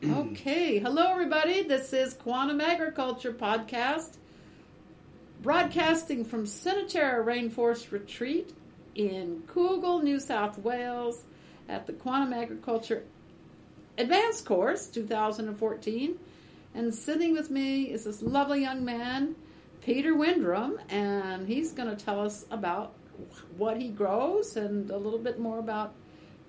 okay, hello everybody. This is Quantum Agriculture Podcast, broadcasting from Senaterra Rainforest Retreat in Cougal, New South Wales, at the Quantum Agriculture Advanced Course 2014. And sitting with me is this lovely young man, Peter Windrum, and he's going to tell us about what he grows and a little bit more about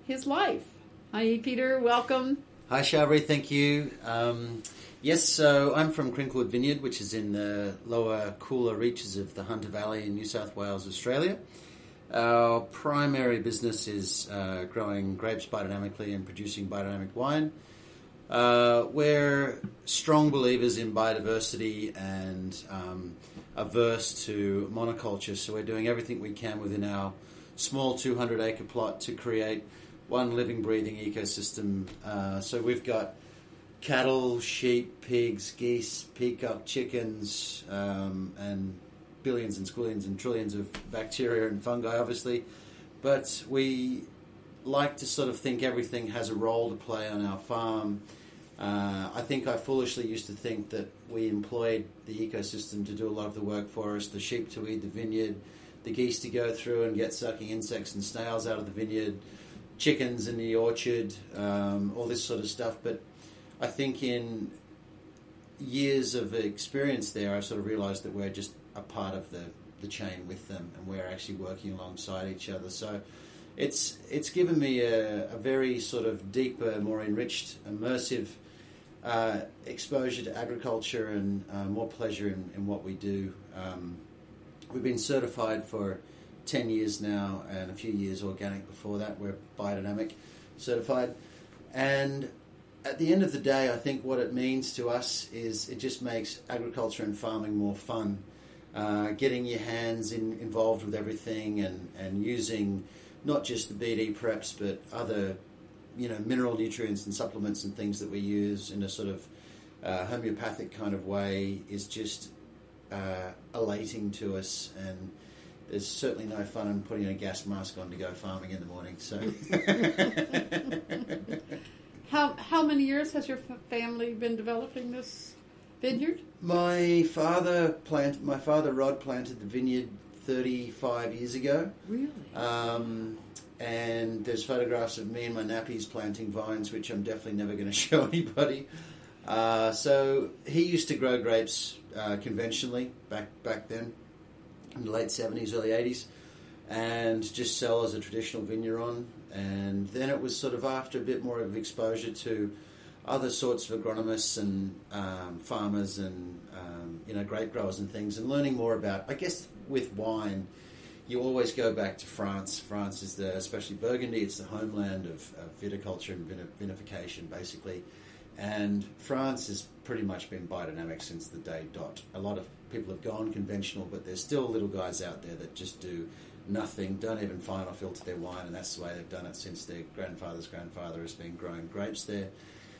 his life. Hi, Peter. Welcome. Hi, Shabri. Thank you. Um, yes, so I'm from Krinklewood Vineyard, which is in the lower, cooler reaches of the Hunter Valley in New South Wales, Australia. Our primary business is uh, growing grapes biodynamically and producing biodynamic wine. Uh, we're strong believers in biodiversity and um, averse to monoculture, so we're doing everything we can within our small 200 acre plot to create one living, breathing ecosystem. Uh, so we've got cattle, sheep, pigs, geese, peacock, chickens, um, and billions and squillions and trillions of bacteria and fungi, obviously. But we like to sort of think everything has a role to play on our farm. Uh, I think I foolishly used to think that we employed the ecosystem to do a lot of the work for us the sheep to weed the vineyard, the geese to go through and get sucking insects and snails out of the vineyard, chickens in the orchard, um, all this sort of stuff. But I think in years of experience there, I sort of realised that we're just a part of the, the chain with them, and we're actually working alongside each other. So it's it's given me a, a very sort of deeper, more enriched, immersive uh, exposure to agriculture and uh, more pleasure in, in, what we do. Um, we've been certified for 10 years now and a few years organic before that. We're biodynamic certified. And at the end of the day, I think what it means to us is it just makes agriculture and farming more fun. Uh, getting your hands in, involved with everything and, and using not just the BD preps but other you know mineral nutrients and supplements and things that we use in a sort of uh, homeopathic kind of way is just uh, elating to us and there's certainly no fun in putting a gas mask on to go farming in the morning. So, how how many years has your family been developing this vineyard? My father planted. My father Rod planted the vineyard 35 years ago. Really? Um, and there's photographs of me and my nappies planting vines, which I'm definitely never going to show anybody. Uh, so he used to grow grapes uh, conventionally back back then in the late 70s, early 80s, and just sell as a traditional vigneron. And then it was sort of after a bit more of exposure to other sorts of agronomists and um, farmers and um, you know grape growers and things, and learning more about. I guess with wine, you always go back to France. France is the, especially Burgundy, it's the homeland of, of viticulture and vinification, basically. And France has pretty much been biodynamic since the day dot. A lot of people have gone conventional, but there's still little guys out there that just do nothing, don't even fine or filter their wine, and that's the way they've done it since their grandfather's grandfather has been growing grapes there.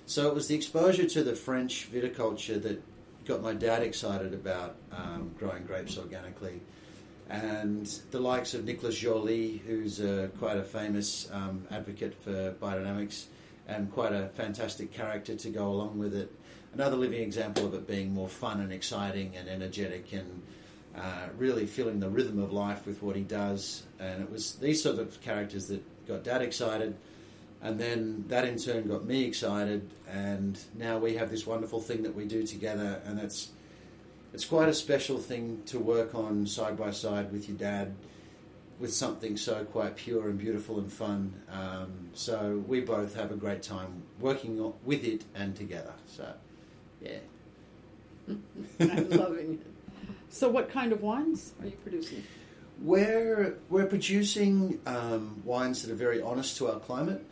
So it was the exposure to the French viticulture that got my dad excited about um, growing grapes organically. And the likes of Nicolas Joly, who's uh, quite a famous um, advocate for biodynamics and quite a fantastic character to go along with it another living example of it being more fun and exciting and energetic and uh, really feeling the rhythm of life with what he does. And it was these sort of characters that got Dad excited, and then that in turn got me excited. And now we have this wonderful thing that we do together, and it's it's quite a special thing to work on side by side with your dad with something so quite pure and beautiful and fun. Um, so we both have a great time working with it and together. So. Yeah. I'm loving it. So, what kind of wines are you producing? We're we're producing um, wines that are very honest to our climate.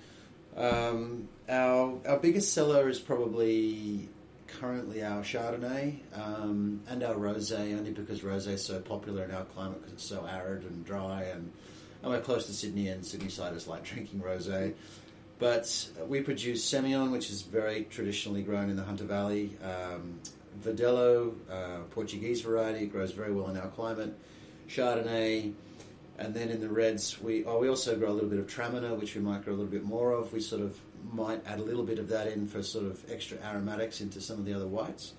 Um, our our biggest seller is probably currently our Chardonnay um, and our rosé, only because rosé is so popular in our climate because it's so arid and dry, and, and we're close to Sydney, and Sydney siders like drinking rosé. But we produce Semillon, which is very traditionally grown in the Hunter Valley. Um, Verdelho, uh, Portuguese variety, grows very well in our climate. Chardonnay, and then in the reds, we oh, we also grow a little bit of Traminer, which we might grow a little bit more of. We sort of might add a little bit of that in for sort of extra aromatics into some of the other whites.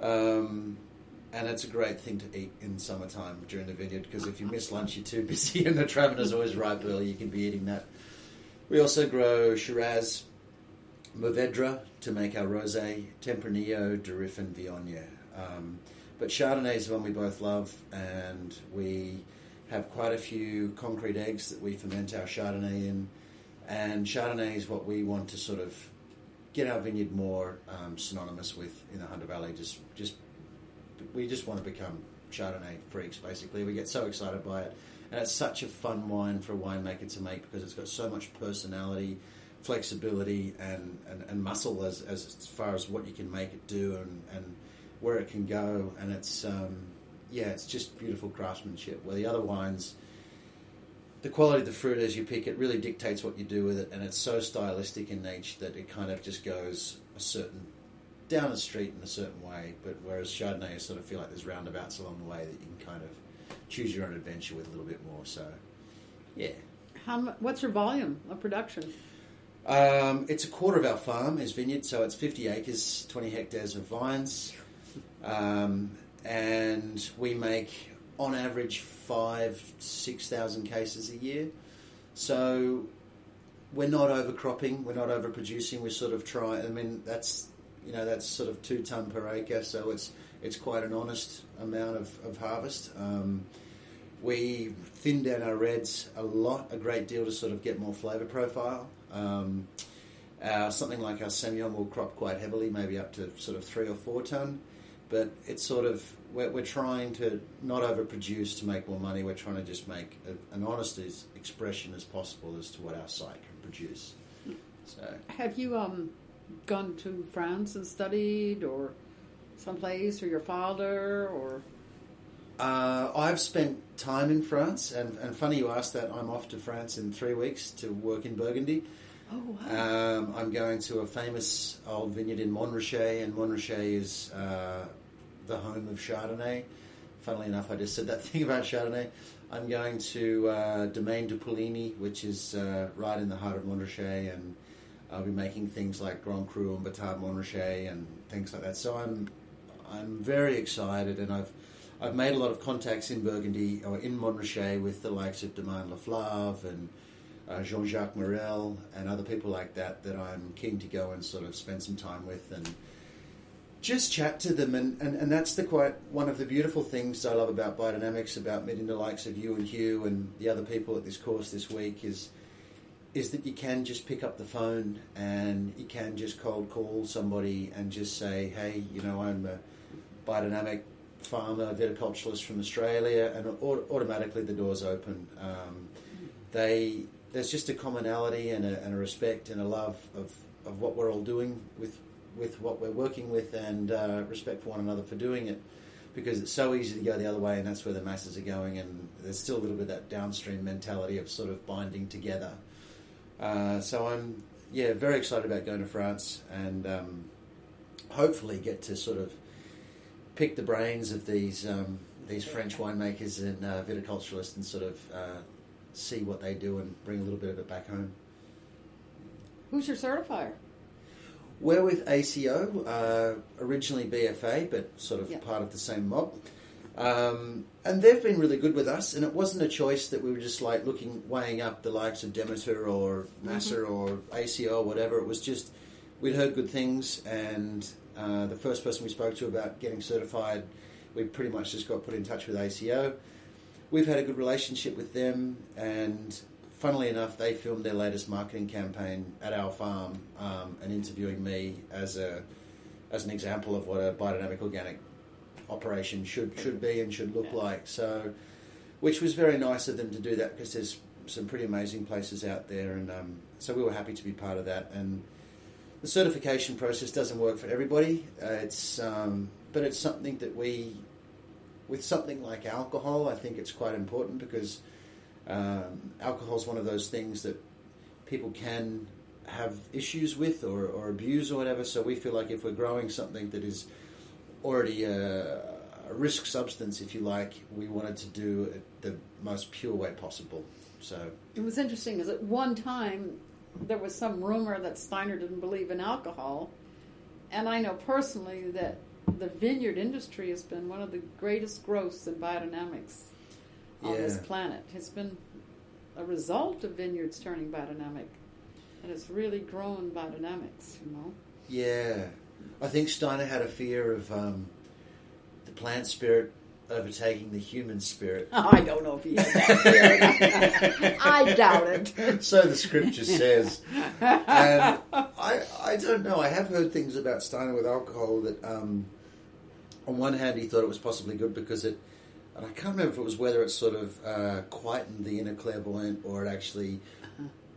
Um, and it's a great thing to eat in summertime during the vineyard because if you miss lunch, you're too busy, and the Traminer's always ripe early. You can be eating that. We also grow Shiraz, Mourvedre to make our rosé, Tempranillo, Durif, and Viognier. Um, but Chardonnay is one we both love, and we have quite a few concrete eggs that we ferment our Chardonnay in. And Chardonnay is what we want to sort of get our vineyard more um, synonymous with in the Hunter Valley. Just, just we just want to become Chardonnay freaks. Basically, we get so excited by it, and it's such a fun wine for a winemaker to make because it's got so much personality, flexibility, and, and, and muscle as, as far as what you can make it do and, and where it can go. And it's um, yeah, it's just beautiful craftsmanship. Where the other wines the quality of the fruit as you pick it really dictates what you do with it, and it's so stylistic in nature that it kind of just goes a certain down a street in a certain way. But whereas Chardonnay, you sort of feel like there's roundabouts along the way that you can kind of choose your own adventure with a little bit more. So, yeah. How what's your volume of production? Um, it's a quarter of our farm is vineyard, so it's 50 acres, 20 hectares of vines, um, and we make on average five, six thousand cases a year. So we're not overcropping, we're not overproducing. We're sort of try. I mean, that's you know that's sort of two ton per acre, so it's it's quite an honest amount of, of harvest. Um, we thin down our reds a lot, a great deal to sort of get more flavour profile. Um, something like our Semillon will crop quite heavily, maybe up to sort of three or four ton. But it's sort of we're, we're trying to not overproduce to make more money. We're trying to just make a, an honest expression as possible as to what our site can produce. So Have you um, gone to France and studied, or someplace, or your father, or uh, I've spent time in France, and, and funny you asked that. I'm off to France in three weeks to work in Burgundy. oh wow, Um, I'm going to a famous old vineyard in Montrachet, and Montrachet is uh, the home of Chardonnay. Funnily enough, I just said that thing about Chardonnay. I'm going to uh, Domaine de Poligny, which is uh, right in the heart of Montrachet, and I'll be making things like Grand Cru and Batard Montrachet and things like that. So I'm I'm very excited, and I've I've made a lot of contacts in Burgundy or in Montrachet with the likes of Domaine Leflaive and uh, Jean-Jacques Morel and other people like that that I'm keen to go and sort of spend some time with and just chat to them. And, and, and that's the quite one of the beautiful things I love about biodynamics about meeting the likes of you and Hugh and the other people at this course this week is is that you can just pick up the phone and you can just cold call somebody and just say, hey, you know, I'm a biodynamic farmer, viticulturalist from Australia, and au- automatically the doors open. Um, they there's just a commonality and a, and a respect and a love of, of what we're all doing with with what we're working with and uh, respect for one another for doing it because it's so easy to go the other way and that's where the masses are going and there's still a little bit of that downstream mentality of sort of binding together uh, so I'm yeah very excited about going to France and um, hopefully get to sort of pick the brains of these um, these French winemakers and uh, viticulturalists and sort of uh, see what they do and bring a little bit of it back home. who's your certifier? We're with ACO, uh, originally BFA, but sort of Yeah. part of the same mob. Um, and they've been really good with us, and it wasn't a choice that we were just like looking, weighing up the likes of Demeter or NASAA or ACO or whatever. It was just, we'd heard good things, and uh, the first person we spoke to about getting certified, we pretty much just got put in touch with ACO. We've had a good relationship with them, and funnily enough, they filmed their latest marketing campaign at our farm um, and interviewing me as a as an example of what a biodynamic organic operation should should be and should look Yeah. like. So, which was very nice of them to do that because there's some pretty amazing places out there, and um, so we were happy to be part of that. And the certification process doesn't work for everybody. Uh, it's um, but it's something that we, with something like alcohol, I think it's quite important because um, alcohol is one of those things that people can have issues with or, or abuse or whatever. So we feel like if we're growing something that is already a, a risk substance, if you like, we wanted to do it the most pure way possible. So It was interesting because at one time there was some rumor that Steiner didn't believe in alcohol, and I know personally that the vineyard industry has been one of the greatest growths in biodynamics on this planet. It's been a result of vineyards turning biodynamic, and it's really grown biodynamics. You know. Yeah, I think Steiner had a fear of um, the plant spirit overtaking the human spirit. I don't know if he had that. I doubt it. so the scripture says. And I, I don't know. I have heard things about Steiner with alcohol that, um, on one hand, he thought it was possibly good because it, and I can't remember if it was whether it sort of uh, quietened the inner clairvoyant or it actually,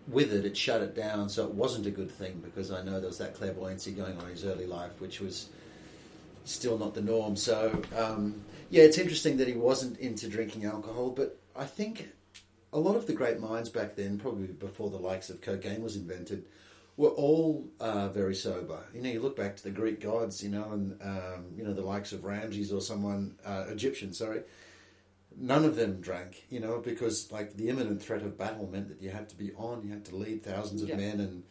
with it, it shut it down. So it wasn't a good thing because I know there was that clairvoyancy going on in his early life, which was still not the norm. So um, yeah, it's interesting that he wasn't into drinking alcohol, but I think a lot of the great minds back then, probably before the likes of cocaine was invented, were all uh, very sober. You know, you look back to the Greek gods, you know, and um, you know the likes of Ramses or someone uh, Egyptian, sorry. None of them drank, you know, because like the imminent threat of battle meant that you had to be on, you had to lead thousands of Yeah. men, and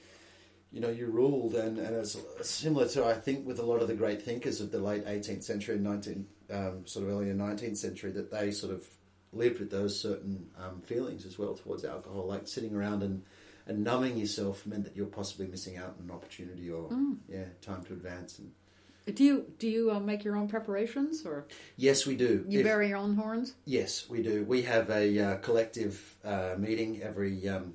you know you ruled. And, and it's similar to I think with a lot of the great thinkers of the late 18th century and 19 um, sort of earlier 19th century that they sort of lived with those certain um, feelings as well towards alcohol, like sitting around and, and numbing yourself meant that you're possibly missing out on an opportunity or yeah time to advance. And Do you do you uh, make your own preparations or yes, we do. you If- bury your own horns? Yes, we do. We have a uh, collective uh, meeting every um,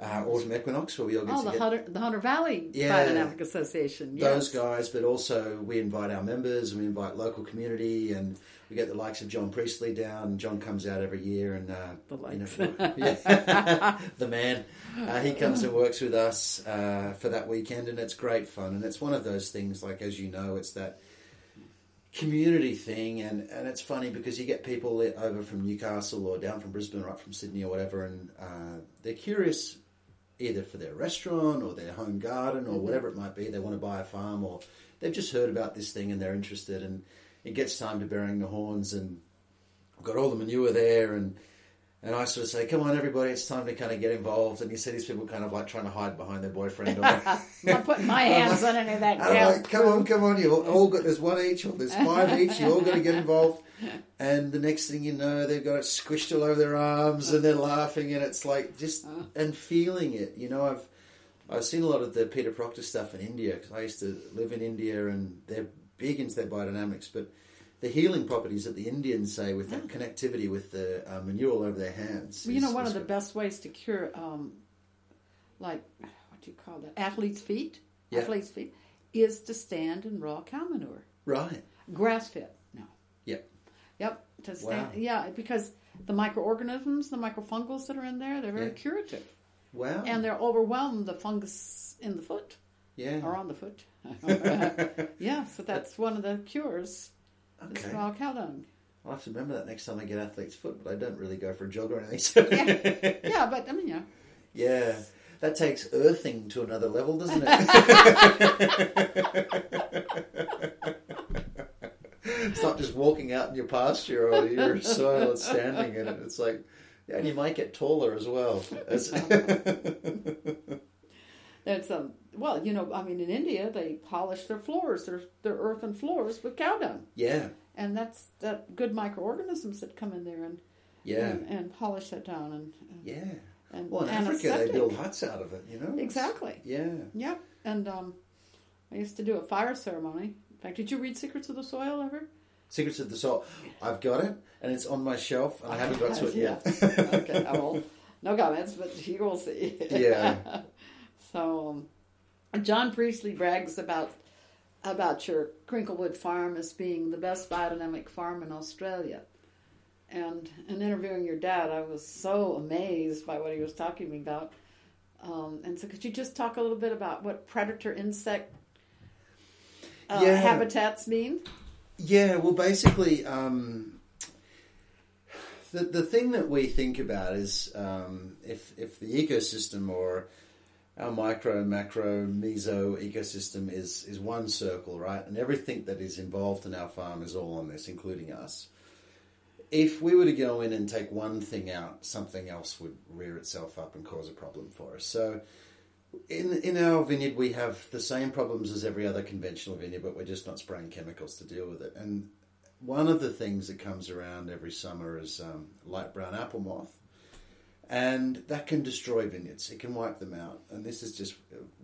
uh, autumn equinox where we all get Oh, the together. Hunter, the Hunter Valley Yeah. Biodynamic Association. Those guys, but also we invite our members, and we invite local community, and we get the likes of John Priestley down. John comes out every year, and uh, The you likes. know, yeah, the man. Uh, he comes and works with us uh, for that weekend, and it's great fun. And it's one of those things, like as you know, it's that community thing, and, and it's funny because you get people over from Newcastle or down from Brisbane or up from Sydney or whatever, and uh, they're curious either for their restaurant or their home garden or mm-hmm. whatever it might be. They want to buy a farm or they've just heard about this thing and they're interested, and it gets time to burying the horns, and I've got all the manure there, and and I sort of say, "Come on, everybody, it's time to kind of get involved." And you see these people kind of like trying to hide behind their boyfriend. Or, I'm not putting my hands on any of that. I'm like, come on, come on, you all, all got, there's one each, or there's five each, you all got to get involved. And the next thing you know, they've got it squished all over their arms and they're laughing, and it's like just, uh. and feeling it. You know, I've, I've seen a lot of the Peter Proctor stuff in India, because I used to live in India, and they're big into their biodynamics, but the healing properties that the Indians say with that connectivity with the uh, manure all over their hands. Well, you know, is- one is- of the best ways to cure, um, like, what do you call that? Athletes' feet. Yeah. Athletes' feet is to stand in raw cow manure, Right. grass fed. No. Yep. Yep. To stand. Wow. Yeah, because the microorganisms, the microfungals that are in there, they're very Yeah. curative, Wow. and they're overwhelmed the fungus in the foot yeah. or on the foot. yeah, so that's one of the cures. Okay. raw cow dung. I'll have to remember that next time I get athlete's foot, but I don't really go for a jog or anything. So. Yeah. Yeah, but I mean, yeah. Yeah. That takes earthing to another level, doesn't it? it's not just walking out in your pasture or your soil and standing in it. It's like, yeah, and you might get taller as well. That's um well, you know, I mean, in India they polish their floors, their their earthen floors with cow dung, yeah, and that's that good microorganisms that come in there and yeah, and, and polish that down and yeah. and Well, in Africa, they build huts out of it, you know? Exactly. Yeah. Yep, and um, I used to do a fire ceremony. In fact, did you read Secrets of the Soil ever? Secrets of the Soul. I've got it, and it's on my shelf, and I haven't got to it yet. okay, I will. No comments, but you will see. Yeah. so, um, John Priestley brags about about your Krinklewood farm as being the best biodynamic farm in Australia. And in interviewing your dad, I was so amazed by what he was talking about. Um, and so, could you just talk a little bit about what predator insect uh, Yeah. habitats mean? Yeah, well, basically, um, the the thing that we think about is um, if if the ecosystem or our micro, macro, meso ecosystem is is one circle, right, and everything that is involved in our farm is all on this, including us. If we were to go in and take one thing out, something else would rear itself up and cause a problem for us. So, in in our vineyard we have the same problems as every other conventional vineyard, but we're just not spraying chemicals to deal with it. And one of the things that comes around every summer is um, light brown apple moth, and that can destroy vineyards. It can wipe them out. And this is just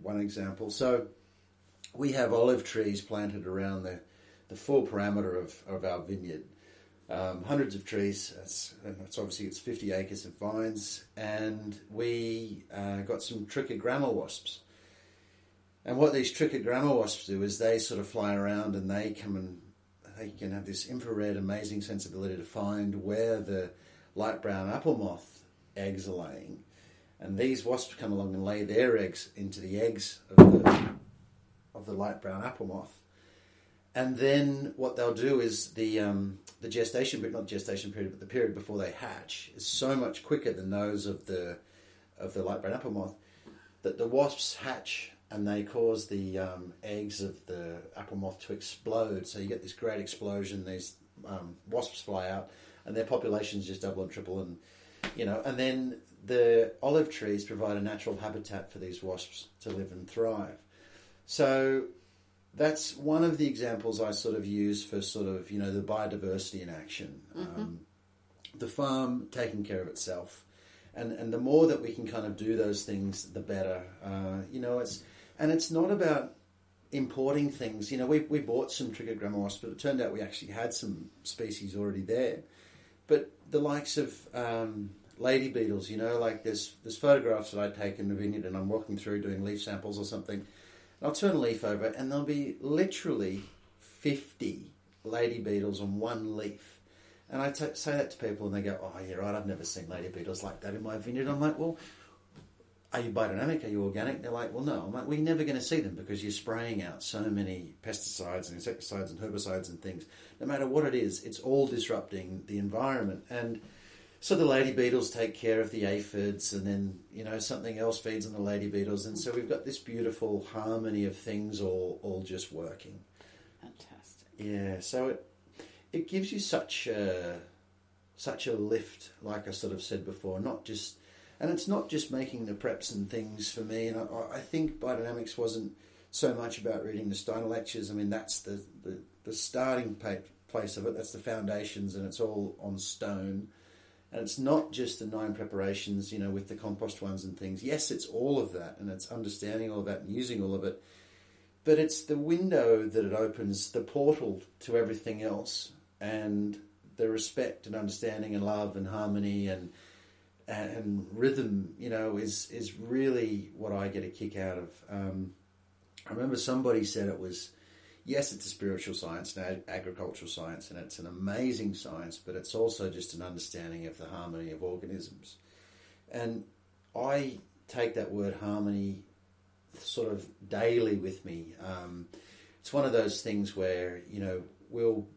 one example. So we have olive trees planted around the the full parameter of, of our vineyard. Um, hundreds of trees. It's, it's, obviously it's 50 acres of vines, and we uh, got some trichogramma wasps. And what these trichogramma wasps do is they sort of fly around and they come and they can have this infrared amazing sensibility to find where the light brown apple moth eggs are laying. And these wasps come along and lay their eggs into the eggs of the of the light brown apple moth and then what they'll do is the um, the gestation period, not the gestation period, but the period before they hatch is so much quicker than those of the of the light brown apple moth that the wasps hatch and they cause the um, eggs of the apple moth to explode. So you get this great explosion. These um, wasps fly out, and their populations just double and triple, and you know, and then the olive trees provide a natural habitat for these wasps to live and thrive. So that's one of the examples I sort of use for sort of you know the biodiversity in action. Mm-hmm. Um, the farm taking care of itself, and and the more that we can kind of do those things, the better. Uh, you know, it's and it's not about importing things. You know, we we bought some trichogramma wasps, but it turned out we actually had some species already there. But the likes of um, lady beetles, you know, like there's there's photographs that I take in the vineyard, and I'm walking through doing leaf samples or something I'll turn a leaf over and there'll be literally 50 lady beetles on one leaf. And I t- say that to people and they go, oh, yeah, right, I've never seen lady beetles like that in my vineyard. I'm like, well, are you biodynamic? Are you organic? They're like, well, no. I'm like, we're never going to see them because you're spraying out so many pesticides and insecticides and herbicides and things. No matter what it is, it's all disrupting the environment. And so the lady beetles take care of the aphids, and then you know something else feeds on the lady beetles, and so we've got this beautiful harmony of things all all just working. Fantastic. Yeah, so it it gives you such a such a lift, like I sort of said before, not just and it's not just making the preps and things for me. And I, I think biodynamics wasn't so much about reading the Steiner lectures. I mean, that's the the, the starting place of it. That's the foundations, and it's all on stone and it's not just the nine preparations, you know, with the compost ones and things. Yes, it's all of that, and it's understanding all of that and using all of it. But it's the window that it opens, the portal to everything else, and the respect and understanding and love and harmony and and rhythm, you know, is is really what I get a kick out of. Um, I remember somebody said it was yes, it's a spiritual science, an agricultural science, and it's an amazing science, but it's also just an understanding of the harmony of organisms. And I take that word harmony sort of daily with me. Um, it's one of those things where, you know, we'll,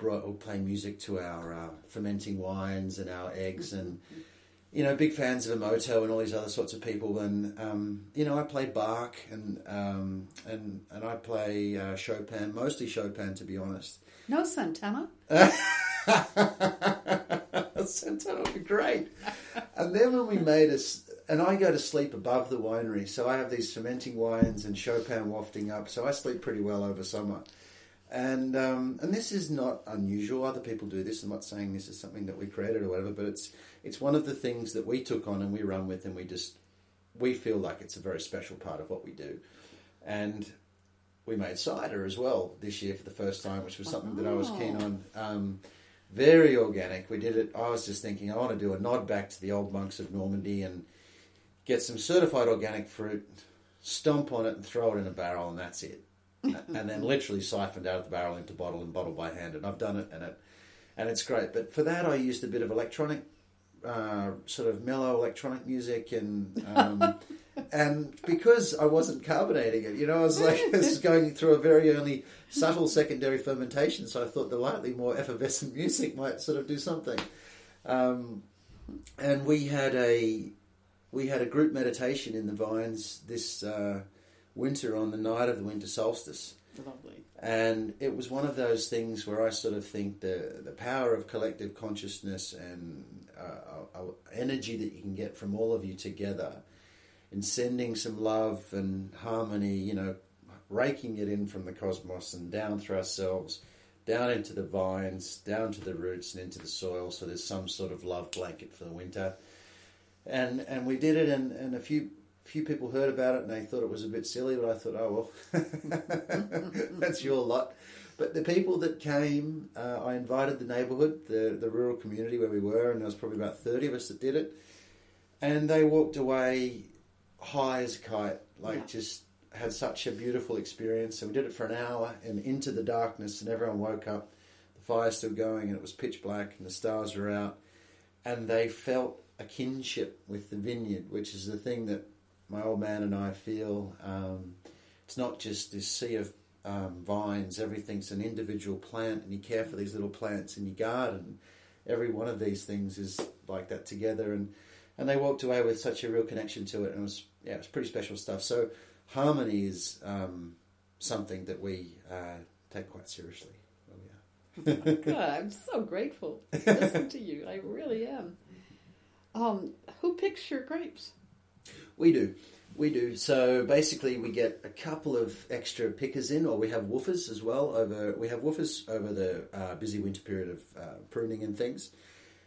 we'll play music to our uh, fermenting wines and our eggs and you know, big fans of Emoto and all these other sorts of people. And um, you know, I play Bach and um, and and I play uh, Chopin, mostly Chopin, to be honest. No Santana. Santana would be great. and then when we made us, and I go to sleep above the winery, so I have these fermenting wines and Chopin wafting up, so I sleep pretty well over summer. And um, and this is not unusual. Other people do this. I'm not saying this is something that we created or whatever, but it's it's one of the things that we took on and we run with, and we just we feel like it's a very special part of what we do. And we made cider as well this year for the first time, which was something that I was keen on. Um, very organic. We did it. I was just thinking I want to do a nod back to the old monks of Normandy and get some certified organic fruit, stomp on it, and throw it in a barrel, and that's it and then literally siphoned out of the barrel into bottle and bottle by hand. And I've done it, and it and it's great. But for that, I used a bit of electronic, uh, sort of mellow electronic music, and um, and because I wasn't carbonating it, you know, I was like this is going through a very early, subtle secondary fermentation. So I thought the lightly more effervescent music might sort of do something. Um, and we had a we had a group meditation in the vines this. Uh, winter on the night of the winter solstice. Lovely. And it was one of those things where I sort of think the the power of collective consciousness and uh, uh, uh, energy that you can get from all of you together in sending some love and harmony, you know, raking it in from the cosmos and down through ourselves, down into the vines, down to the roots and into the soil. So there's some sort of love blanket for the winter. And and we did it, and, and a few few people heard about it and they thought it was a bit silly, but I thought, oh well, that's your lot. But the people that came, uh, I invited the neighbourhood, the the rural community where we were, and there was probably about thirty of us that did it, and they walked away high as a kite, like Yeah. just had such a beautiful experience. And we did it for an hour and into the darkness, and everyone woke up. The fire's still going, and it was pitch black, and the stars were out, and they felt a kinship with the vineyard, which is the thing that my old man and I feel. Um, it's not just this sea of um, vines; everything's an individual plant, and you care for these little plants in your garden. Every one of these things is like that together, and and they walked away with such a real connection to it, and it was yeah, it was pretty special stuff. So harmony is um, something that we uh, take quite seriously. Oh, yeah. God, I'm so grateful to listen to you. I really am. Um, who picks your grapes? We do. We do. So basically, we get a couple of extra pickers in, or we have woofers as well. Over we have woofers over the uh, busy winter period of uh, pruning and things,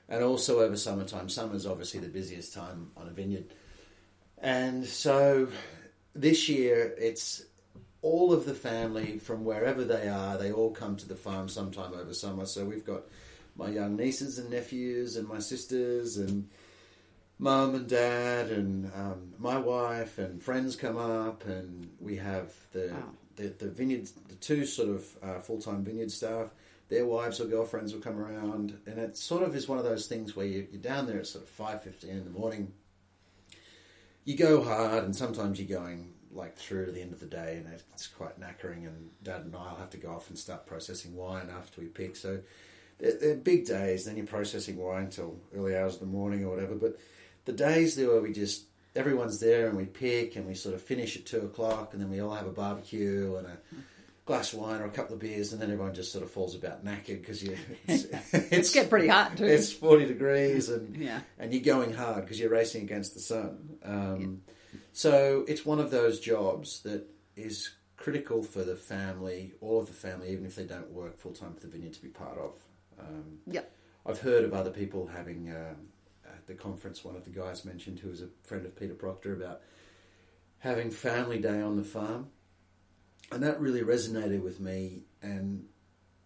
and also over summertime. Summer's obviously the busiest time on a vineyard, and so this year it's all of the family from wherever they are. They all come to the farm sometime over summer. So we've got my young nieces and nephews, and my sisters, and mum and dad and um, my wife and friends come up and we have the Wow. the, the vineyard the two sort of uh, full-time vineyard staff their wives or girlfriends will come around and it sort of is one of those things where you, you're down there at sort of 5.15 in the morning. You go hard and sometimes you're going like through to the end of the day and it's quite knackering and dad and i'll have to go off and start processing wine after we pick. So they're, they're big days. Then you're processing wine till early hours of the morning or whatever. But the days there where we just everyone's there and we pick and we sort of finish at two o'clock and then we all have a barbecue and a glass of wine or a couple of beers and then everyone just sort of falls about knackered because you it's, It's getting pretty hot too. it's 40 degrees and yeah. and you're going hard because you're racing against the sun. Um, So it's one of those jobs that is critical for the family, all of the family, even if they don't work full time for the vineyard, to be part of. Um, Yep. I've heard of other people having um, the conference. One of the guys mentioned, who was a friend of Peter Proctor, about having family day on the farm, and that really resonated with me. And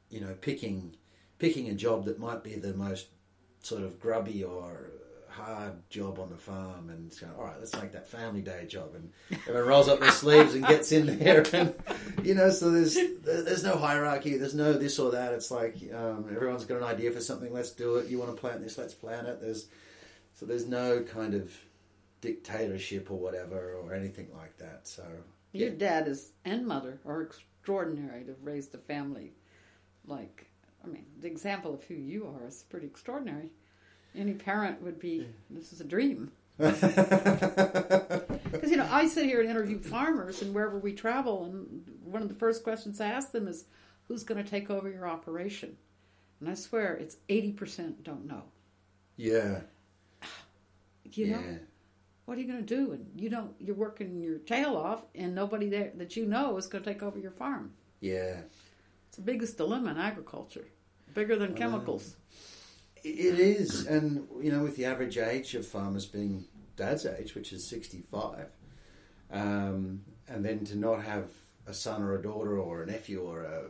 you know, picking picking a job that might be the most sort of grubby or hard job on the farm and it's going, all right, let's make that family day job. And everyone rolls up their sleeves and gets in there. And, you know, so there's there's no hierarchy. There's no this or that. It's like um, everyone's got an idea for something. Let's do it. You want to plant this? Let's plant it. There's So there's no kind of dictatorship or whatever or anything like that. So, Your dad is and mother are extraordinary to have raised a family. Like, I mean, the example of who you are is pretty extraordinary. Any parent would be, this is a dream. Because, you know, I sit here and interview farmers, and wherever we travel, and one of the first questions I ask them is, who's going to take over your operation? And I swear it's 80% don't know. yeah. You yeah. know? What are you going to do? And you don't, you're working your tail off, and nobody there that you know is going to take over your farm. Yeah. It's the biggest dilemma in agriculture, bigger than know. chemicals. It is, and you know, with the average age of farmers being dad's age, which is sixty-five, um, and then to not have a son or a daughter or a nephew or a,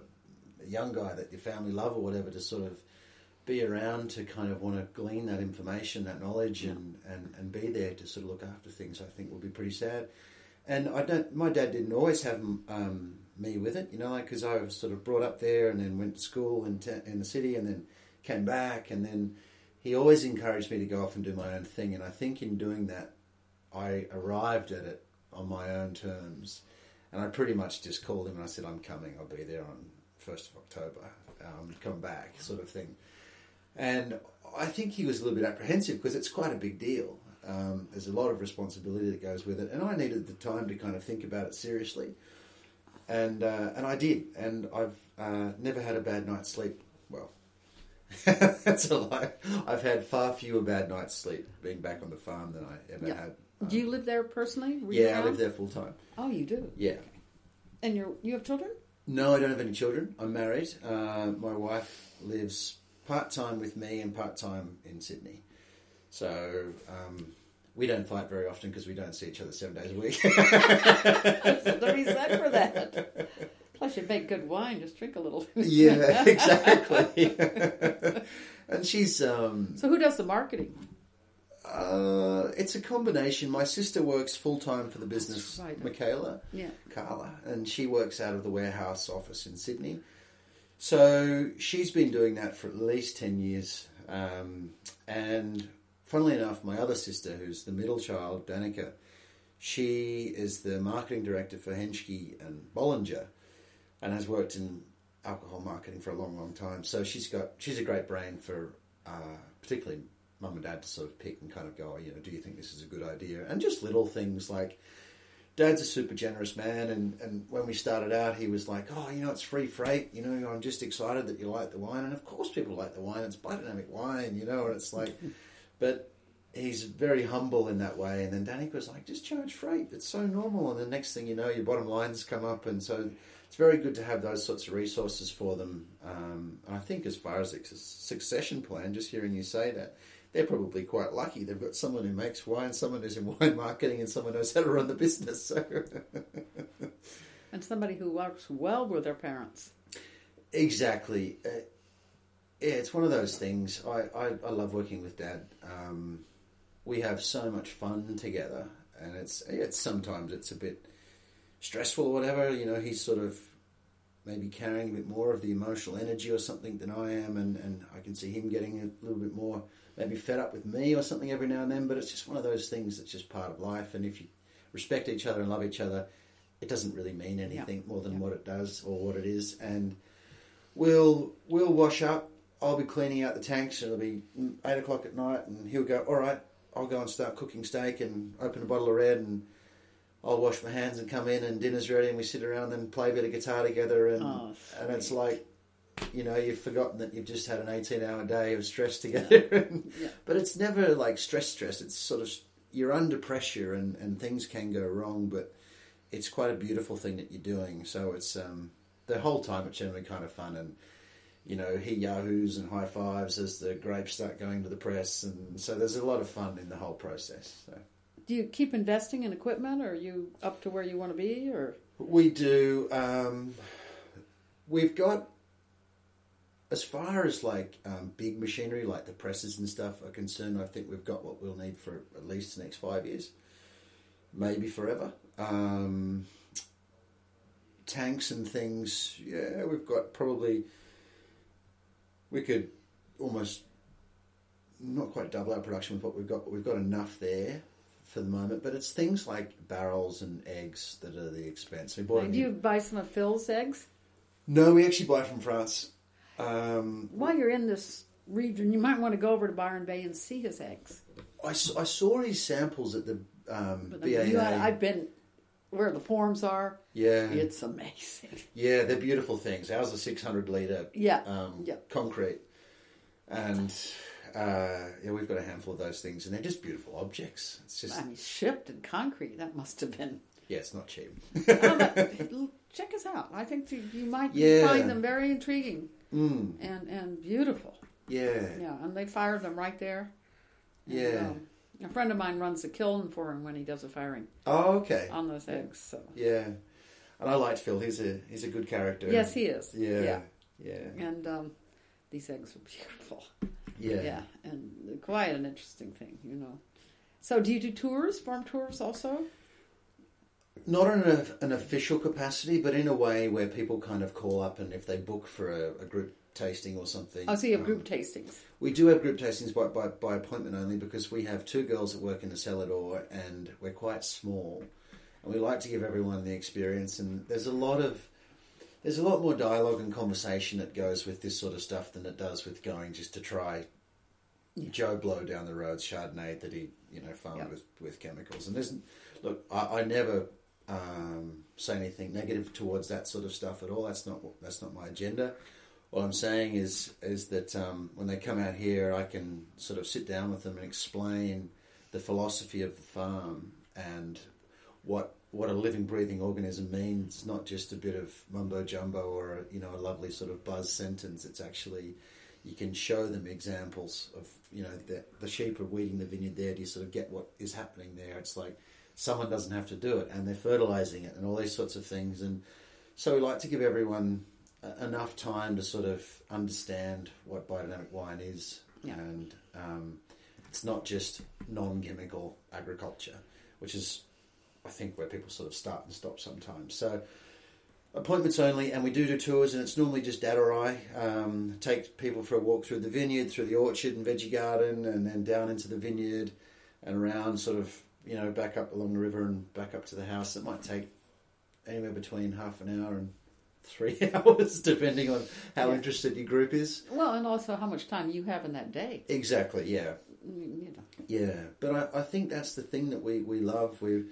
a young guy that your family love or whatever to sort of be around to kind of want to glean that information, that knowledge, and, and, and be there to sort of look after things, I think would be pretty sad. And I don't. My dad didn't always have um, me with it, you know, like because I was sort of brought up there and then went to school in t- in the city and then came back and then he always encouraged me to go off and do my own thing. And I think in doing that, I arrived at it on my own terms. And I pretty much just called him and I said, "I'm coming. I'll be there on first of October. Um, come back, sort of thing." And I think he was a little bit apprehensive because it's quite a big deal. Um, there's a lot of responsibility that goes with it, and I needed the time to kind of think about it seriously. And uh, and I did, and I've uh, never had a bad night's sleep. Well, that's a lie. I've had far fewer bad nights sleep being back on the farm than I ever Yeah. had Do you live there personally? Were Yeah, I live there full time. Oh, you do. Yeah. And you you have children? No, I don't have any children. I'm married. Uh, my wife lives part time with me and part time in Sydney. So um, we don't fight very often because we don't see each other seven days a week. To be said for that. Plus, you make good wine. Just drink a little. yeah, exactly. and she's um, So, who does the marketing? uh, it's a combination. My sister works full time for the business, right. Michaela. Yeah. Carla, and she works out of the warehouse office in Sydney. So she's been doing that for at least 10 years. Um, and funnily enough, my other sister, who's the middle child, Danica, she is the marketing director for Henschke and Bollinger and has worked in alcohol marketing for a long, long time. So she's got she's a great brain for uh, particularly mum and dad to sort of pick and kind of go, you know, do you think this is a good idea? And just little things like Dad's a super generous man, and, and when we started out, he was like, "Oh, you know, it's free freight. You know, I'm just excited that you like the wine, and of course, people like the wine. It's biodynamic wine, you know." And it's like, but he's very humble in that way. And then Danica was like, "Just charge freight. It's so normal." And the next thing you know, your bottom lines come up, and so it's very good to have those sorts of resources for them. Um, and I think, as far as a succession plan, just hearing you say that, they're probably quite lucky. They've got someone who makes wine, someone who's in wine marketing, and someone who knows how to run the business. So, And somebody who works well with their parents. exactly, uh, yeah, it's one of those things. I, I, I love working with Dad. Um, we have so much fun together, and it's it's sometimes it's a bit stressful or whatever. You know, he's sort of maybe carrying a bit more of the emotional energy or something than I am, and, and I can see him getting a little bit more maybe fed up with me or something every now and then. But it's just one of those things that's just part of life, and if you respect each other and love each other, it doesn't really mean anything more than Yeah. what it does or what it is. And we'll we'll wash up. I'll be cleaning out the tanks. It'll be eight o'clock at night, and he'll go. All right, I'll go and start cooking steak and open a bottle of red, and I'll wash my hands and come in, and dinner's ready, and we sit around and play a bit of guitar together, and Oh, and it's like. You know, you've forgotten that you've just had an eighteen-hour day of stress together, and, Yeah. but it's never like stress. Stress. It's sort of you're under pressure, and, and things can go wrong. But it's quite a beautiful thing that you're doing. So it's um, the whole time it's generally kind of fun, and you know he yahoos and high fives as the grapes start going to the press, and so there's a lot of fun in the whole process. So Do you keep investing in equipment? Or are you up to where you want to be? Or we do. Um, we've got as far as like um, big machinery, like the presses and stuff, are concerned. I think we've got what we'll need for at least the next five years, maybe forever. Um, tanks and things, yeah, we've got probably. We could almost not quite double our production with what we've got, but we've got enough there for the moment. But it's things like barrels and eggs that are the expense. We bought do you buy some of Phil's eggs? no, we actually buy from France. Um, While you're in this region, you might want to go over to Byron Bay and see his eggs. I saw his samples at the um, But BAA. you, I, I've been where the forms are. yeah, It's amazing. yeah, they're beautiful things. Ours are six hundred liter Yeah, um, yeah. concrete, and uh, yeah, we've got a handful of those things, and they're just beautiful objects. It's just I mean, shipped in concrete. That must have been. yeah, it's not cheap. Oh, check us out. I think you you might Yeah. find them very intriguing mm, and and beautiful. yeah, Yeah, and they fire them right there. And, Yeah. um, a friend of mine runs the kiln for him when he does the firing Oh, okay. on those eggs. So Yeah, and I liked Phil. He's a he's a good character. yes, he is. Yeah. yeah. Yeah. And um, these eggs are beautiful. Yeah. Yeah, and quite an interesting thing, you know. So, do you do tours, farm tours, also? Not in a, an official capacity, but in a way where people kind of call up and if they book for a, a group tasting or something. Oh, so you have um, group tastings. We do have group tastings by, by, by appointment only because we have two girls that work in the cellar door and we're quite small. And we like to give everyone the experience. And there's a lot of there's a lot more dialogue and conversation that goes with this sort of stuff than it does with going just to try Yeah. Joe Blow down the road Chardonnay that he you know farmed Yep. with, with chemicals. And there's look, I, I never um, say anything negative towards that sort of stuff at all. That's not that's not my agenda. What I'm saying is is that um, when they come out here, I can sort of sit down with them and explain the philosophy of the farm and what what a living, breathing organism means. Not just a bit of mumbo jumbo or you know a lovely sort of buzz sentence. It's actually you can show them examples of you know the, the sheep are weeding the vineyard there. Do you sort of get what is happening there? It's like someone doesn't have to do it, and they're fertilizing it, and all these sorts of things. And so we like to give everyone uh, enough time to sort of understand what biodynamic wine is, Yeah. and um, it's not just non-chemical agriculture, which is I think where people sort of start and stop sometimes. So appointments only, and we do do tours, and it's normally just Dad or I um, take people for a walk through the vineyard, through the orchard and veggie garden, and then down into the vineyard and around, sort of you know back up along the river and back up to the house. It might take anywhere between half an hour and three hours, depending on how Yeah. interested your group is. Well, and also how much time you have in that day. Exactly, yeah. You know. Yeah, but I, I think that's the thing that we, we love. We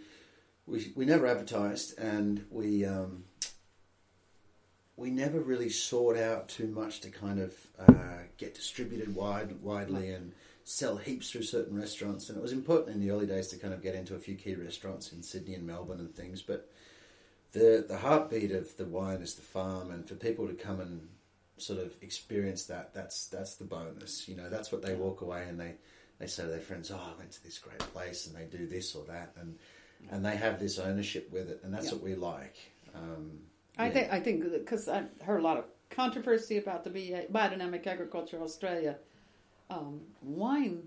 we we never advertised, and we um, we never really sought out too much to kind of uh, get distributed wide widely and sell heaps through certain restaurants. And it was important in the early days to kind of get into a few key restaurants in Sydney and Melbourne and things. But the the heartbeat of the wine is the farm, and for people to come and sort of experience that, that's that's the bonus. You know, that's what they walk away and they they say to their friends, "Oh, I went to this great place and they do this or that," and and they have this ownership with it, and that's Yeah. what we like. Um, I think I think because I heard a lot of controversy about the BA, Biodynamic Agriculture Australia um, wine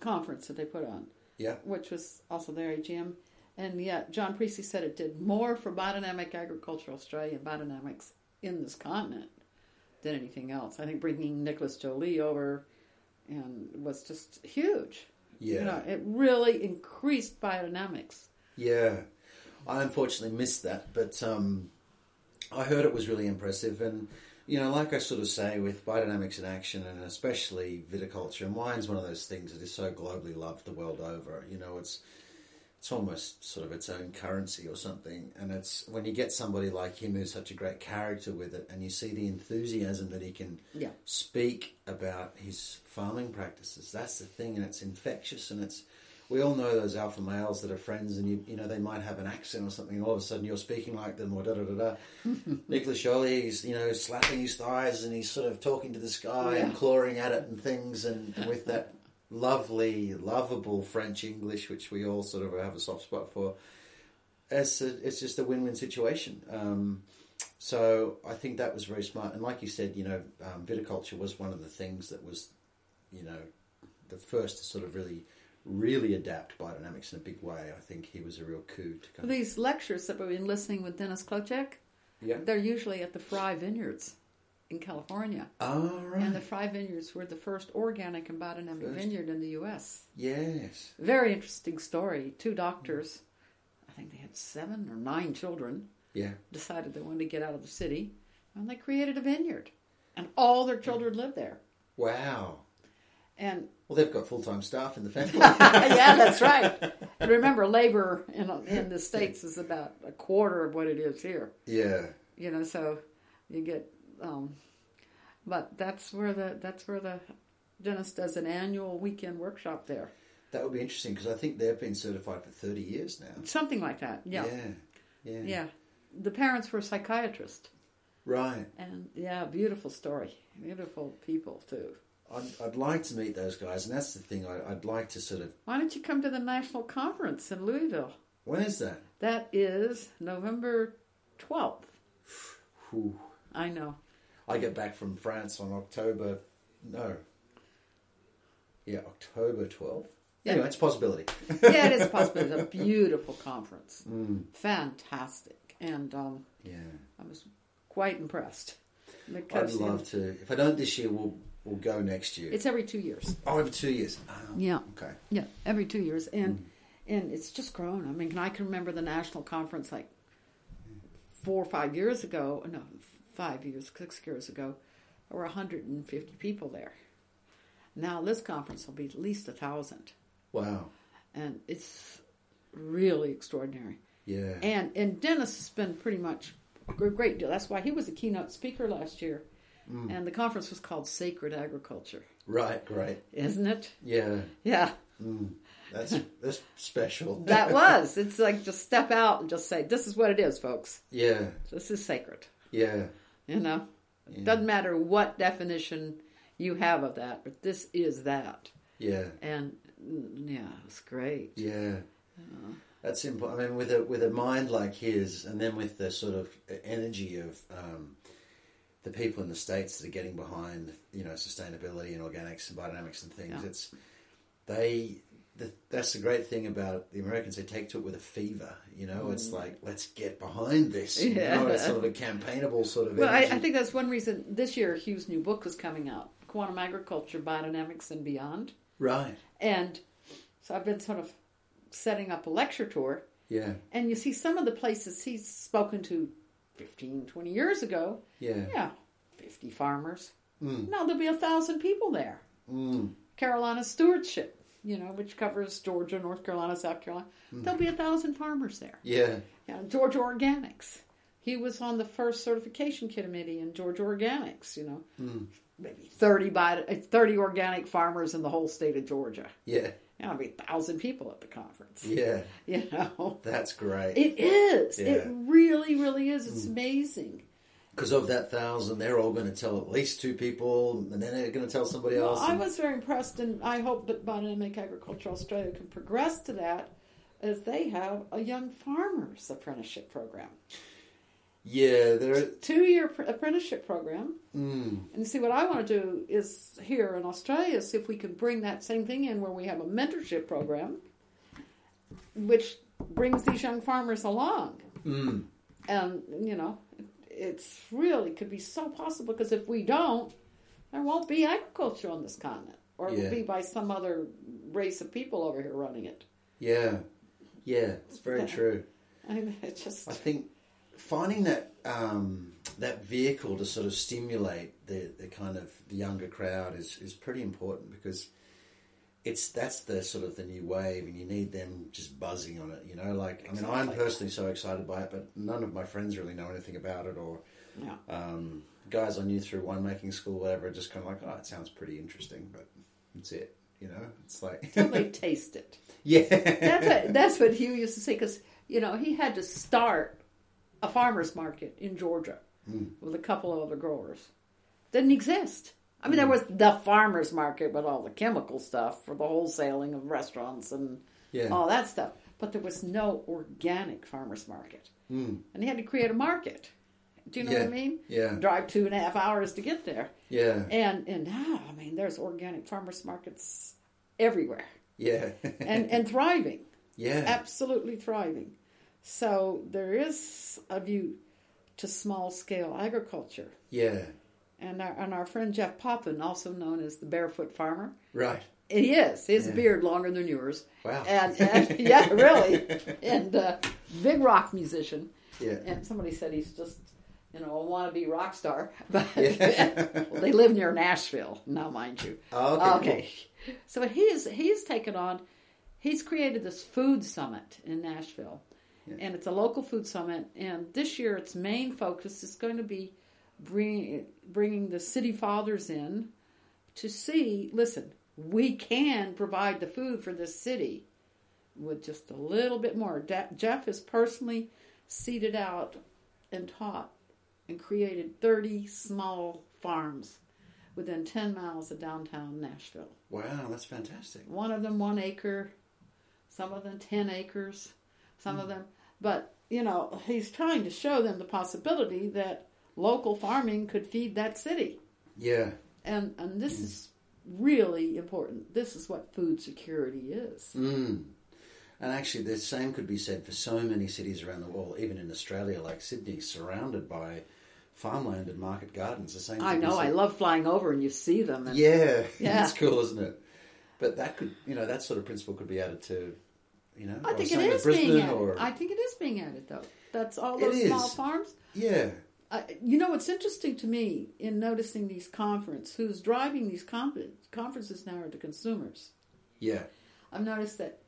conference that they put on, yeah, which was also their AGM. And yet, John Priestley said it did more for biodynamic agriculture Australia and biodynamics in this continent than anything else. I think bringing Nicolas Joly over and was just huge. yeah, You know, it really increased biodynamics. yeah. I unfortunately missed that, but um, I heard it was really impressive, and you know, like I sort of say with biodynamics in action, and especially viticulture and wine's one of those things that is so globally loved the world over. You know, it's it's almost sort of its own currency or something. And it's when you get somebody like him who's such a great character with it, and you see the enthusiasm that he can Yeah. speak about his farming practices. That's the thing, and it's infectious. And it's we all know those alpha males that are friends, and you you know they might have an accent or something, all of a sudden you're speaking like them, or da da da da. Nicolas Joly, he's you know slapping his thighs, and he's sort of talking to the sky and clawing at it and things, and, and with that lovely, lovable French English, which we all sort of have a soft spot for. It's a, it's just a win-win situation. Um, so I think that was very smart. And like you said, you know, um, viticulture was one of the things that was, you know, the first to sort of really, really adapt biodynamics in a big way. I think he was a real coup to of, These lectures that we've been listening with Dennis Klocek, yeah. they're usually at the Frey Vineyards in California. Oh, right. And the Frey Vineyards were the first organic and biodynamic First. vineyard in the U.S. yes. Very interesting story. Two doctors, I think they had seven or nine children, Yeah. decided they wanted to get out of the city, and they created a vineyard. And all their children lived there. Wow. And Well, they've got full-time staff in the family. yeah, that's right. And remember, labor in in the states is about a quarter of what it is here. yeah. You know, so you get. Um, but that's where the that's where the dentist does an annual weekend workshop there, That would be interesting because I think they've been certified for 30 years now. something like that. Yeah, Yeah. Yeah. yeah. The parents were psychiatrists, Right. and yeah, beautiful story, beautiful people too. I'd, I'd like to meet those guys, and that's the thing. I, I'd like to sort of. Why don't you come to the national conference in Louisville? When is that? That is November twelfth. I know. I get back from France on October. No. Yeah, October 12th. Yeah. Anyway, it's a possibility. Yeah, it is possible. It's a beautiful conference, Mm. fantastic, and um, Yeah. I was quite impressed. I'd Because you know, love to. If I don't this year, we'll we'll go next year. it's every two years. oh, every two years. Oh, Yeah. Okay. Yeah, every two years, and mm. and it's just grown. I mean, I can remember the national conference like four or five years ago. No, five years, six years ago. There were 150 people there. Now this conference will be at least a thousand, Wow. and it's really extraordinary. Yeah. And and Dennis has been pretty much a great deal. That's why he was a keynote speaker last year, and the conference was called Sacred Agriculture, right. Great. isn't it? Yeah. Yeah. That's that's special. That was. It's like just step out and just say, "This is what it is, folks. yeah, This is sacred." yeah, You know, it doesn't matter what definition you have of that, but this is that. yeah, And mm, yeah, it's great. yeah. That's important. I mean, with a with a mind like his, and then with the sort of energy of um, the people in the states that are getting behind, you know, sustainability and organics and biodynamics and things. Yeah. It's they. The, that's the great thing about the Americans. They take to it with a fever. You know, it's like let's get behind this. You Mm. Yeah. know, it's sort of a campaignable sort of. Well, I. I think that's one reason this year Hugh's new book was coming out, Quantum Agriculture, Biodynamics, and Beyond. right. And so I've been sort of setting up a lecture tour, Yeah. and you see some of the places he's spoken to 15, 20 years ago. Yeah. Yeah, 50 farmers. Mm. Now there'll be a thousand people there. Mm. Carolina Stewardship, you know, which covers Georgia, North Carolina, South Carolina. Mm. There'll be a thousand farmers there. Yeah. Yeah, Georgia Organics. He was on the first certification committee in Georgia Organics. You know, Mm. maybe thirty by thirty organic farmers in the whole state of Georgia. Yeah. Yeah, there'll be a thousand people at the conference. Yeah. You know, That's great. it is. It really, really is. It's hmm. amazing. Because of that thousand, they're all going to tell at least two people, and then they're going to tell somebody Well, else. I and- was very impressed, and I hope that Biodynamic Agriculture Australia can progress to that, as they have a young farmers apprenticeship program, yeah, they're. two-year pr- apprenticeship program. Mm, And see, what I want to do is here in Australia, see if we can bring that same thing in where we have a mentorship program, which brings these young farmers along. mm, And, you know, it's really could be so possible because if we don't, there won't be agriculture on this continent, or it will be by some other race of people over here running it. yeah, yeah, it's very true. I mean, it just I think finding that um, that vehicle to sort of stimulate the, the kind of the younger crowd is, is pretty important because it's that's the sort of the new wave, and you need them just buzzing on it. You know, like I mean, I'm personally so excited by it, but none of my friends really know anything about it, or yeah. um, guys I knew through winemaking school, whatever, just kind of like, oh, it sounds pretty interesting, but that's it. You know, it's like, they taste it. yeah, That's what, that's what Hugh used to say because you know he had to start a farmers market in Georgia hmm. with a couple of other growers. Didn't exist. I mean, there hmm. was the farmers market with all the chemical stuff for the wholesaling of restaurants and yeah, all that stuff, but there was no organic farmers market, Mm. and he had to create a market. Do you know what I mean? yeah, Drive two and a half hours to get there, yeah, and and now I mean, there's organic farmers markets everywhere. Yeah, and and thriving. Yeah, absolutely thriving. So there is a view to small scale agriculture. yeah, And our, and our friend Jeff Poppen, also known as the Barefoot Farmer, right, he is. His Yeah. beard longer than yours. wow, And, and yeah, really. And uh, big rock musician. yeah, And somebody said he's just, you know, a wannabe rock star. But Yeah. well, they live near Nashville, now mind you. Oh, okay, Okay. So he's he's taken on. He's created this food summit in Nashville, Yeah. and it's a local food summit. And this year, its main focus is going to be bring, bringing the city fathers in to see. Listen, we can provide the food for this city with just a little bit more. Da- Jeff has personally seeded out and taught and created thirty small farms within 10 miles of downtown Nashville. Wow, that's fantastic. One of them one acre, some of them 10 acres, some of hmm. them. But, you know, he's trying to show them the possibility that local farming could feed that city. Yeah, And, and this is really important. This is what food security is. mm. and actually, the same could be said for so many cities around the world, even in Australia, like Sydney, surrounded by farmland and market gardens. The same. I know, I love flying over and you see them. And, Yeah, Yeah. it's cool, isn't it? But that could, you know, that sort of principle could be added to, you know, I think it is being added. or I think it is being added, though. That's all It those small is. farms. yeah, Uh, you know, it's interesting to me in noticing these conferences. Who's driving these con- conferences now are the consumers. yeah, I've noticed that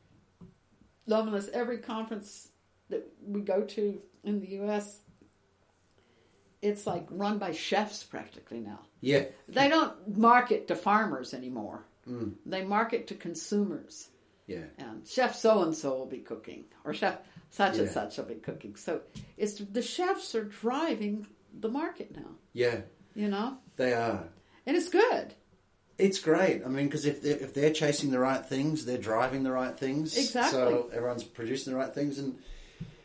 almost every conference that we go to in the U.S., it's like run by chefs practically now. yeah, They don't market to farmers anymore. Mm. They market to consumers. Yeah. and chef so and so will be cooking, or chef such and such will be cooking. So it's the chefs are driving the market now, Yeah, you know, they are. and it's good. It's great. I mean, because if they're, if they're chasing the right things, they're driving the right things. Exactly. So everyone's producing the right things and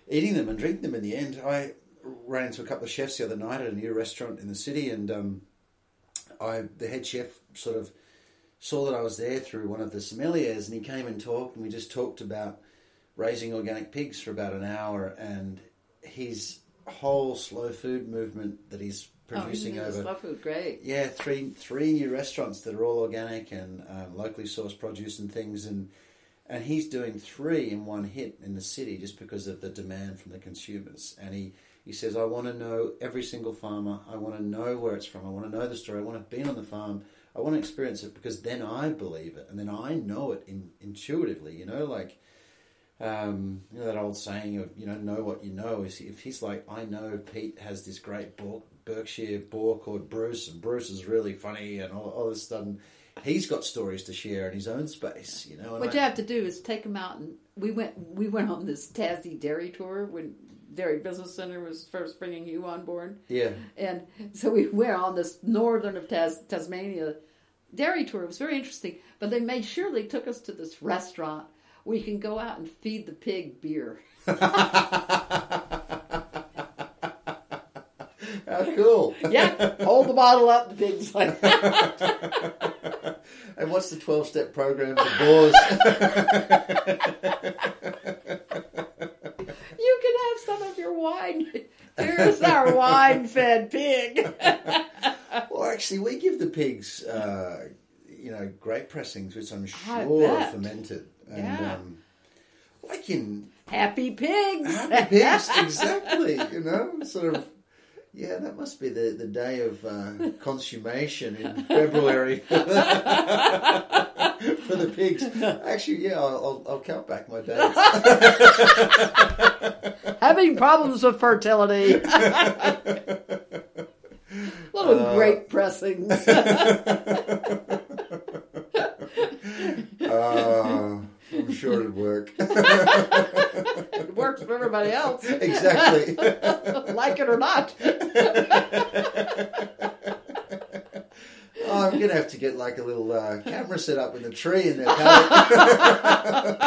eating them and drinking them in the end. I ran into a couple of chefs the other night at a new restaurant in the city, and um, I the head chef sort of saw that I was there through one of the sommeliers, and he came and talked, and we just talked about raising organic pigs for about an hour, and his whole slow food movement that he's producing oh, over slow food, great. yeah, three three new restaurants that are all organic and uh, locally sourced produce and things, and and he's doing three in one hit in the city just because of the demand from the consumers. And he he says, I want to know every single farmer. I want to know where it's from. I want to know the story. I want to have been on the farm. I want to experience it because then I believe it, and then I know it in, intuitively. You know, like. Um, you know that old saying of you know know what you know is if he's like I know Pete has this great boar, Berkshire boar called Bruce and Bruce is really funny and all, all this stuff and he's got stories to share in his own space you know and What I- you have to do is take him out, and we went we went on this Tassie Dairy tour when Dairy Business Center was first bringing you on board, yeah and so we went on this northern of Tas- Tasmania dairy tour. It was very interesting, but they made sure they took us to this restaurant where you can go out and feed the pig beer. how cool Yeah, hold the bottle up. The pig's like, and what's the twelve step program for boars you can have some of your wine. Here's our wine-fed pig. well actually we give the pigs uh, you know grape pressings which I'm sure are fermented and Yeah. um, like in Happy pigs. Happy pigs, exactly. You know, sort of. Yeah, that must be the, the day of uh, consummation in February for the, pigs. Actually, yeah, I'll, I'll, count back my days. having problems with fertility. Little Uh, grape pressings. Uh, I'm sure it'd work. it works for everybody else, exactly. like it or not. Oh, I'm gonna have to get like a little uh, camera set up in the tree in their paddock.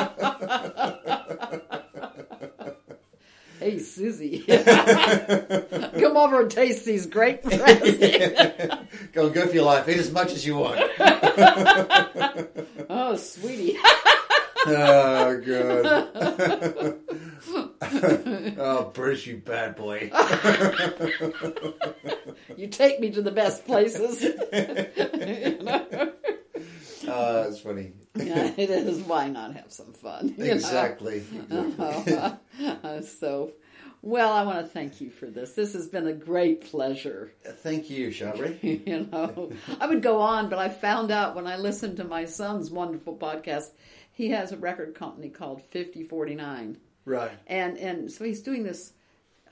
Hey, Susie, come over and taste these grape pressings. go go for your life. Eat as much as you want. oh, sweetie. Oh god. oh, Bruce, you bad boy. You take me to the best places. Oh, that's funny. yeah, it is. Why not have some fun? you? Exactly. exactly. Uh, so, well, I want to thank you for this. This has been a great pleasure. Thank you, Shabri. you know, I would go on, but I found out when I listened to my son's wonderful podcast, he has a record company called 5049. Right. And and so he's doing this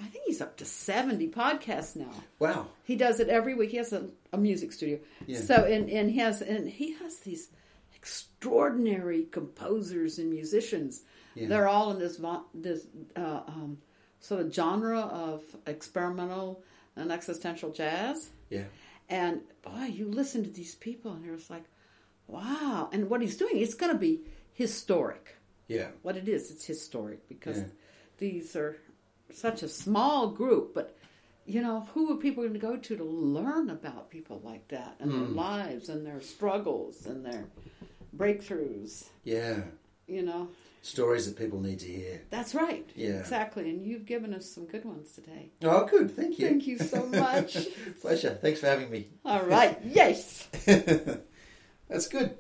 I think he's up to 70 podcasts now. Wow. He does it every week. He has a, a music studio. Yeah. So and and he has and he has these extraordinary composers and musicians. Yeah. They're all in this this uh, um, sort of genre of experimental and existential jazz. Yeah. And boy, you listen to these people, and you're just like, wow. And what he's doing, it's going to be historic. Yeah. What it is, it's historic because Yeah. these are such a small group. But you know, who are people going to go to to learn about people like that and Hmm. their lives and their struggles and their breakthroughs? Yeah. You know, Stories that people need to hear. that's right. Yeah. exactly. And you've given us some good ones today. Oh, good. Thank you. Thank you so much. Pleasure. Thanks for having me. All right. Yes. That's good.